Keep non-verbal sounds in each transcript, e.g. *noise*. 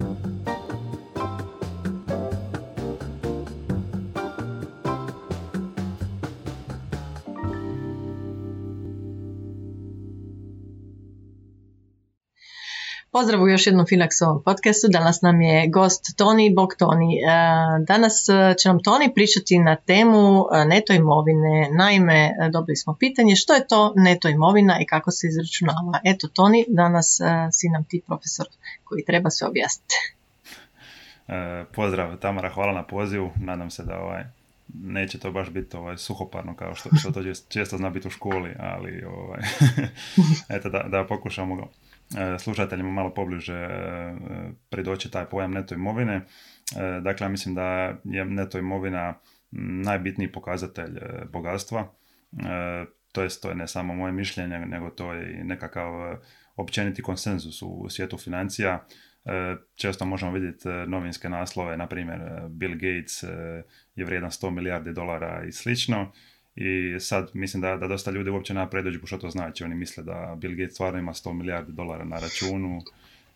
thank you Pozdrav u još jednom Finaxovom podcastu. Danas nam je gost Toni, bog Toni. E, danas e, će nam Toni pričati na temu e, neto imovine. Naime, dobili smo pitanje što je to neto imovina i kako se izračunava. Eto Toni, danas si nam ti profesor koji treba sve objasniti. Pozdrav Tamara, hvala na pozivu. Nadam se da ovaj, neće to baš biti ovaj, suhoparno kao što, što to često zna biti u školi, ali ovaj, *laughs* eto da, da pokušamo E, slušateljima malo pobliže e, pridoći taj pojam neto imovine. E, dakle, ja mislim da je neto imovina najbitniji pokazatelj bogatstva. To jest, to je ne samo moje mišljenje, nego to je i nekakav općeniti konsenzus u svijetu financija. Često možemo vidjeti novinske naslove, na primjer Bill Gates je vrijedan 100 milijardi dolara i slično i sad mislim da, da dosta ljudi uopće nema predođu što to znači. Oni misle da Bill Gates stvarno ima 100 milijardi dolara na računu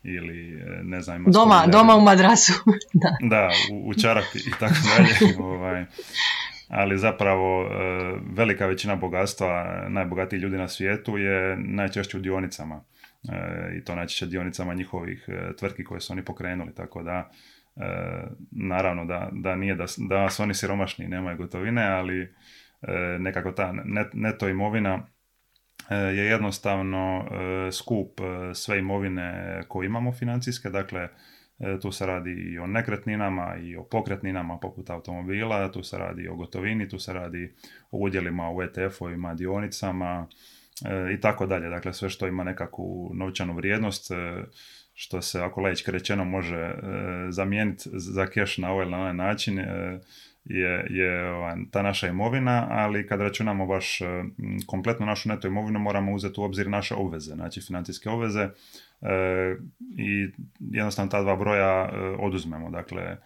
ili e, ne znam ima doma, doma u madrasu *laughs* da, da u, u čarapi i tako *laughs* dalje ovaj. ali zapravo e, velika većina bogatstva najbogatijih ljudi na svijetu je najčešće u dionicama e, i to najčešće dionicama njihovih tvrtki koje su oni pokrenuli tako da naravno da, da nije da, da su oni siromašni nemaju gotovine ali nekako ta neto imovina e, je jednostavno e, skup sve imovine koje imamo financijske, dakle tu se radi i o nekretninama i o pokretninama poput automobila, tu se radi o gotovini, tu se radi o udjelima u ETF-ovima, dionicama i tako dalje. Dakle, sve što ima nekakvu novčanu vrijednost, što se ako laički rečeno može zamijeniti za keš na ovaj na onaj način, je, je ovaj, ta naša imovina, ali kad računamo baš e, kompletnu našu neto imovinu moramo uzeti u obzir naše obveze, znači financijske obveze e, i jednostavno ta dva broja e, oduzmemo, dakle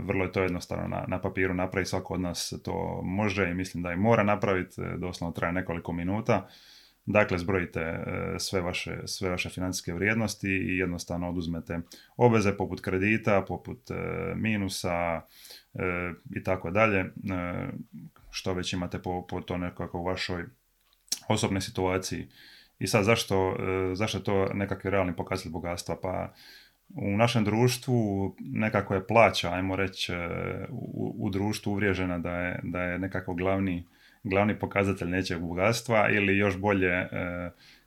vrlo je to jednostavno na, na papiru napraviti, svako od nas to može i mislim da i mora napraviti, doslovno traje nekoliko minuta. Dakle, zbrojite sve vaše, sve vaše financijske vrijednosti i jednostavno oduzmete obveze poput kredita, poput minusa, E, i tako dalje, e, što već imate po, po to nekako u vašoj osobnoj situaciji. I sad zašto, e, zašto je to nekakvi realni pokazatelj bogatstva? Pa u našem društvu nekako je plaća, ajmo reći, u, u društvu uvriježena da je, da je nekako glavni, glavni pokazatelj nečeg bogatstva ili još bolje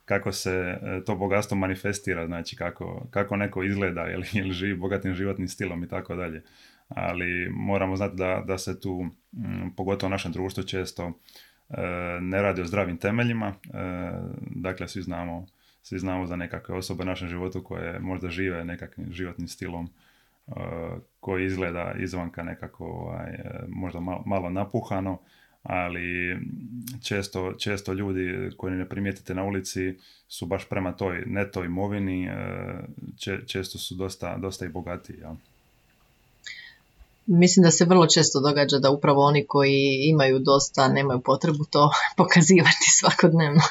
kako se to bogatstvo manifestira, znači kako, kako neko izgleda ili, ili živi bogatim životnim stilom i tako dalje ali moramo znati da, da se tu, mm, pogotovo u našem društvu, često e, ne radi o zdravim temeljima. E, dakle, svi znamo, svi znamo za nekakve osobe u našem životu koje možda žive nekakvim životnim stilom e, koji izgleda izvanka nekako ovaj, možda malo, malo napuhano, ali često, često ljudi koji ne primijetite na ulici su baš prema toj neto imovini, često su dosta, dosta i bogatiji. Ja. Mislim da se vrlo često događa da upravo oni koji imaju dosta nemaju potrebu to *laughs* pokazivati svakodnevno.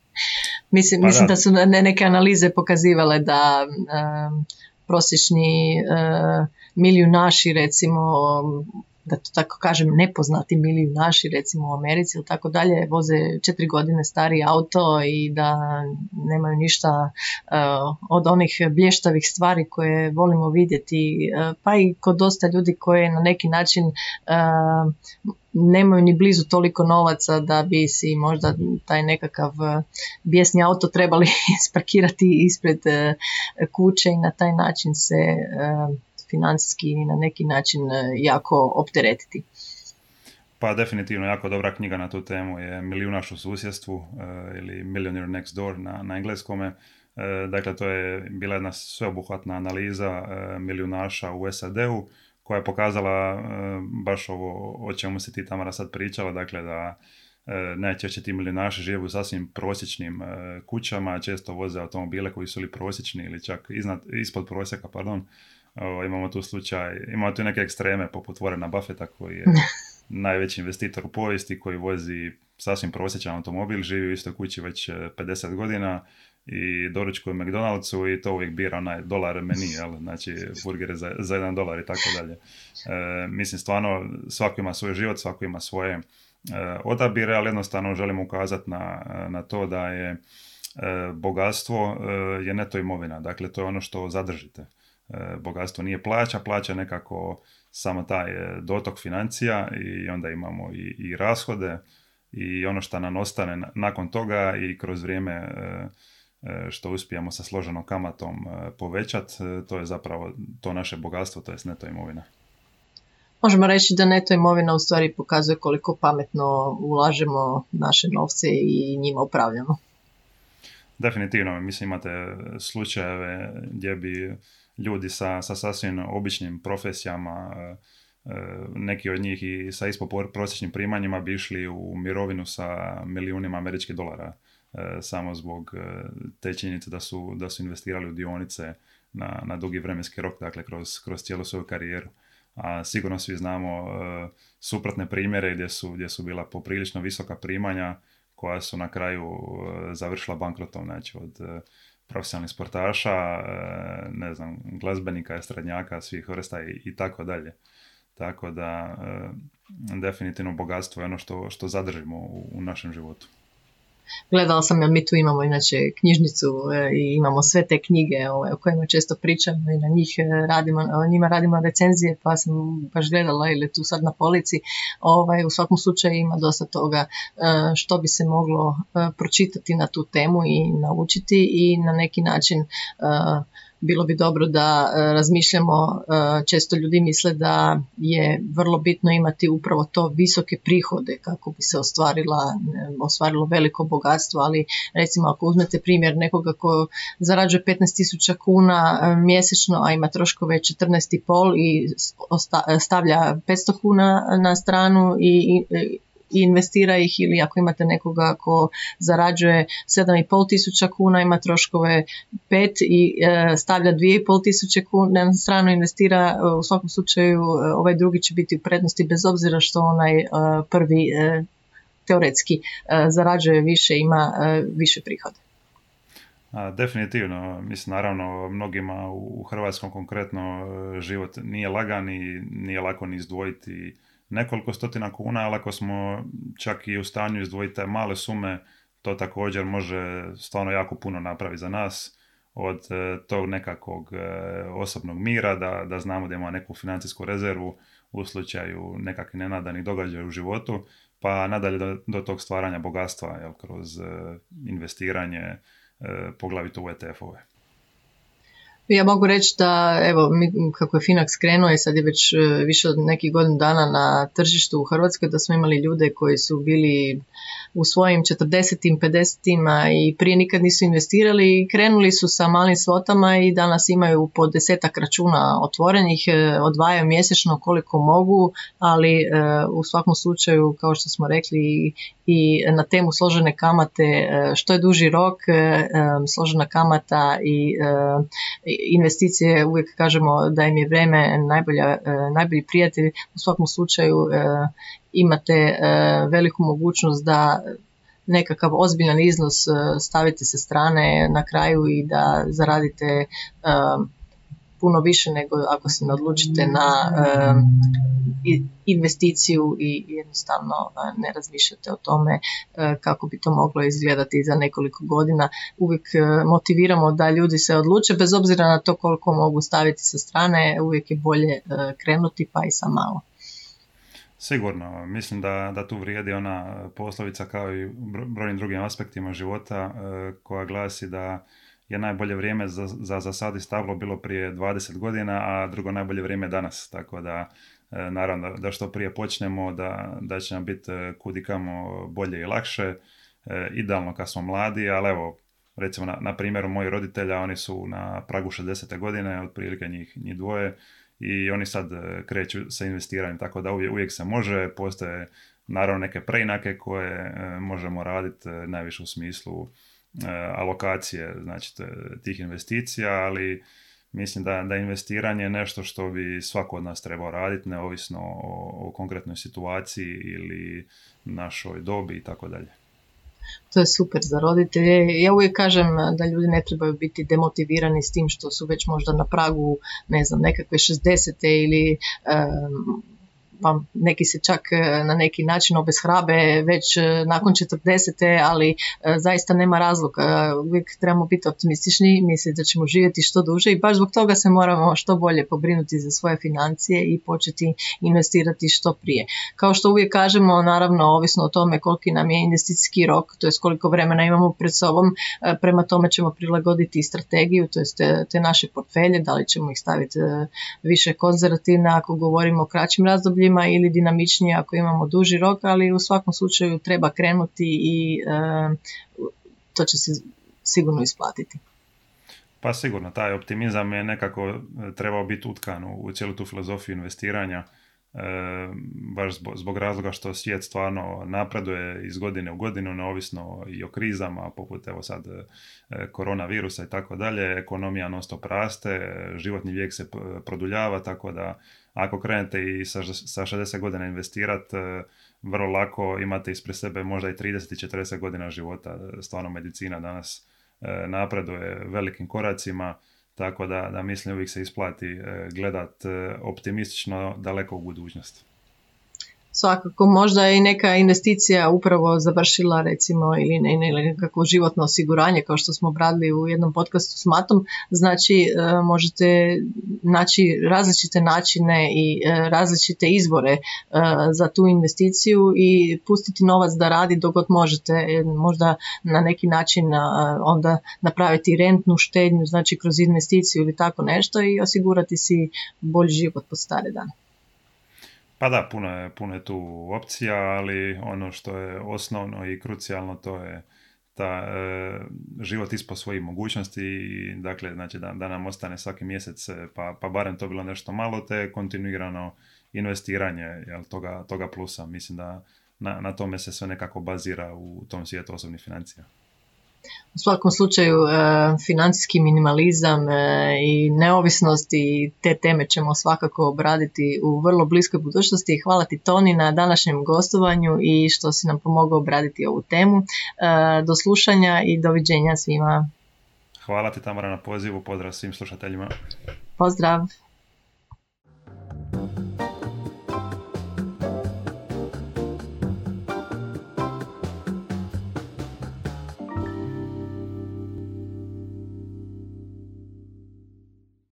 *laughs* mislim, pa mislim da. su ne, neke analize pokazivale da um, prosječni uh, milijunaši recimo da to tako kažem, nepoznati milijunaši recimo u Americi ili tako dalje, voze četiri godine stari auto i da nemaju ništa uh, od onih blještavih stvari koje volimo vidjeti, uh, pa i kod dosta ljudi koje na neki način uh, nemaju ni blizu toliko novaca da bi si možda taj nekakav bijesni auto trebali *laughs* sparkirati ispred kuće i na taj način se financijski na neki način e, jako opteretiti. Pa definitivno jako dobra knjiga na tu temu je Milijunaš u susjedstvu e, ili Millionaire Next Door na, na engleskome. E, dakle, to je bila jedna sveobuhvatna analiza milijunaša u SAD-u koja je pokazala baš ovo o čemu se ti Tamara sad pričala, dakle da najčešće ti milijunaši žive u sasvim prosječnim kućama, često voze automobile koji su ili prosječni ili čak iznad, ispod prosjeka, pardon, o, imamo tu slučaj, imamo tu neke ekstreme poput Warrena Buffetta koji je *laughs* najveći investitor u povijesti koji vozi sasvim prosječan automobil, živi u istoj kući već 50 e, godina i doručkuje McDonald'su i to uvijek bira onaj dolar meni, jel? znači burgere za, za jedan dolar i tako dalje. E, mislim, stvarno, svako ima svoj život, svako ima svoje e, odabire, ali jednostavno želim ukazati na, na to da je bogatstvo je neto imovina, dakle to je ono što zadržite. Bogatstvo nije plaća, plaća nekako samo taj dotok financija i onda imamo i, i rashode i ono što nam ostane nakon toga i kroz vrijeme E, što uspijemo sa složenom kamatom e, povećati, e, to je zapravo to naše bogatstvo, to je neto imovina. Možemo reći da neto imovina u stvari pokazuje koliko pametno ulažemo naše novce i njima upravljamo. Definitivno, mislim imate slučajeve gdje bi ljudi sa, sa sasvim običnim profesijama, neki od njih i sa ispod prosječnim primanjima bi išli u mirovinu sa milijunima američkih dolara E, samo zbog e, te činjenice da su, da su investirali u dionice na, na dugi vremenski rok, dakle kroz, kroz cijelu svoju karijeru. A sigurno svi znamo e, suprotne primjere gdje su, gdje su bila poprilično visoka primanja koja su na kraju završila bankrotom, znači od profesionalnih sportaša, ne znam, glazbenika, srednjaka, svih vrsta i, tako dalje. Tako da definitivno bogatstvo je ono što, što zadržimo u našem životu gledala sam jer mi tu imamo inače knjižnicu e, i imamo sve te knjige ovaj, o kojima često pričamo i na njih e, radimo, o njima radimo recenzije pa sam baš gledala ili tu sad na polici. Ovaj, u svakom slučaju ima dosta toga e, što bi se moglo pročitati na tu temu i naučiti i na neki način bilo bi dobro da e, razmišljamo, e, često ljudi misle da je vrlo bitno imati upravo to visoke prihode kako bi se ostvarila, e, ostvarilo veliko bogatstvo, ali recimo ako uzmete primjer nekoga ko zarađuje 15.000 kuna mjesečno, a ima troškove 14,5 i stavlja 500 kuna na stranu i i investira ih ili ako imate nekoga ko zarađuje 7,5 tisuća kuna, ima troškove 5 i e, stavlja 2,5 tisuće kuna na stranu investira, e, u svakom slučaju e, ovaj drugi će biti u prednosti bez obzira što onaj prvi teoretski zarađuje više, ima više prihoda. Definitivno, mislim naravno mnogima u Hrvatskom konkretno život nije lagan i nije lako ni izdvojiti nekoliko stotina kuna, ali ako smo čak i u stanju izdvojiti male sume, to također može stvarno jako puno napraviti za nas od e, tog nekakvog e, osobnog mira, da, da znamo da imamo neku financijsku rezervu u slučaju nekakvih nenadanih događaja u životu, pa nadalje do, do tog stvaranja bogatstva jel, kroz e, investiranje, poglavito u ETF-ove. Ja mogu reći da, evo, mi, kako je Finax krenuo i sad je već e, više od nekih godina dana na tržištu u Hrvatskoj, da smo imali ljude koji su bili u svojim 40-im, 50-ima i prije nikad nisu investirali i krenuli su sa malim svotama i danas imaju po desetak računa otvorenih, e, odvajaju mjesečno koliko mogu, ali e, u svakom slučaju, kao što smo rekli, i na temu složene kamate, što je duži rok, složena kamata i investicije uvijek kažemo da im je vreme najbolja, e, najbolji prijatelj. U svakom slučaju e, imate e, veliku mogućnost da nekakav ozbiljan iznos stavite sa strane na kraju i da zaradite puno više nego ako se odlučite na investiciju i jednostavno ne razmišljate o tome kako bi to moglo izgledati za nekoliko godina. Uvijek motiviramo da ljudi se odluče bez obzira na to koliko mogu staviti sa strane, uvijek je bolje krenuti pa i sa malo. Sigurno, mislim da, da tu vrijedi ona poslovica kao i brojnim drugim aspektima života koja glasi da je najbolje vrijeme za, za zasadi stablo bilo prije 20 godina, a drugo najbolje vrijeme danas. Tako da, e, naravno, da što prije počnemo, da, da će nam biti e, kudikamo bolje i lakše. E, idealno kad smo mladi, ali evo, recimo na, na primjeru mojih roditelja, oni su na pragu 60. godine, otprilike njih, njih dvoje, i oni sad kreću sa investiranjem, tako da uvijek, uvijek se može, postoje naravno neke preinake koje možemo raditi najviše u smislu alokacije znači tih investicija, ali mislim da, da investiranje je nešto što bi svako od nas trebao raditi, neovisno o, o konkretnoj situaciji ili našoj dobi i tako dalje. To je super za roditelje. Ja uvijek kažem da ljudi ne trebaju biti demotivirani s tim što su već možda na pragu, ne znam, nekakve 60. ili pa neki se čak e, na neki način obeshrabe već e, nakon 40. ali e, zaista nema razloga. Uvijek trebamo biti optimistični, misliti da ćemo živjeti što duže i baš zbog toga se moramo što bolje pobrinuti za svoje financije i početi investirati što prije. Kao što uvijek kažemo, naravno, ovisno o tome koliki nam je investicijski rok, to je koliko vremena imamo pred sobom, prema tome ćemo prilagoditi strategiju, to te, te naše portfelje, da li ćemo ih staviti više konzervativne ako govorimo o kraćim razdobljima ili dinamičnije ako imamo duži rok, ali u svakom slučaju treba krenuti i e, to će se sigurno isplatiti. Pa sigurno, taj optimizam je nekako e, trebao biti utkan u cijelu tu filozofiju investiranja, baš zbog, razloga što svijet stvarno napreduje iz godine u godinu, neovisno i o krizama, poput evo sad koronavirusa i tako dalje, ekonomija non stop raste, životni vijek se produljava, tako da ako krenete i sa, sa 60 godina investirati, e, vrlo lako imate ispred sebe možda i 30 i 40 godina života. Stvarno medicina danas e, napreduje velikim koracima, tako da, da mislim uvijek se isplati e, gledat optimistično daleko u budućnost svakako možda i neka investicija upravo završila recimo ili, ne, ili nekako životno osiguranje kao što smo obradili u jednom podcastu s Matom, znači e, možete naći različite načine i e, različite izbore e, za tu investiciju i pustiti novac da radi dok god možete, možda na neki način onda napraviti rentnu štednju, znači kroz investiciju ili tako nešto i osigurati si bolji život pod stare dane. Pa da, puno je, puno je tu opcija, ali ono što je osnovno i krucijalno to je ta e, život ispod svojih mogućnosti i dakle znači da, da nam ostane svaki mjesec e, pa, pa barem to bilo nešto malo te kontinuirano investiranje jel, toga, toga plusa. Mislim da na, na tome se sve nekako bazira u tom svijetu osobnih financija. U svakom slučaju e, financijski minimalizam e, i neovisnost i te teme ćemo svakako obraditi u vrlo bliskoj budućnosti. Hvala ti Toni na današnjem gostovanju i što si nam pomogao obraditi ovu temu. E, do slušanja i doviđenja svima. Hvala ti Tamara na pozivu, pozdrav svim slušateljima. Pozdrav.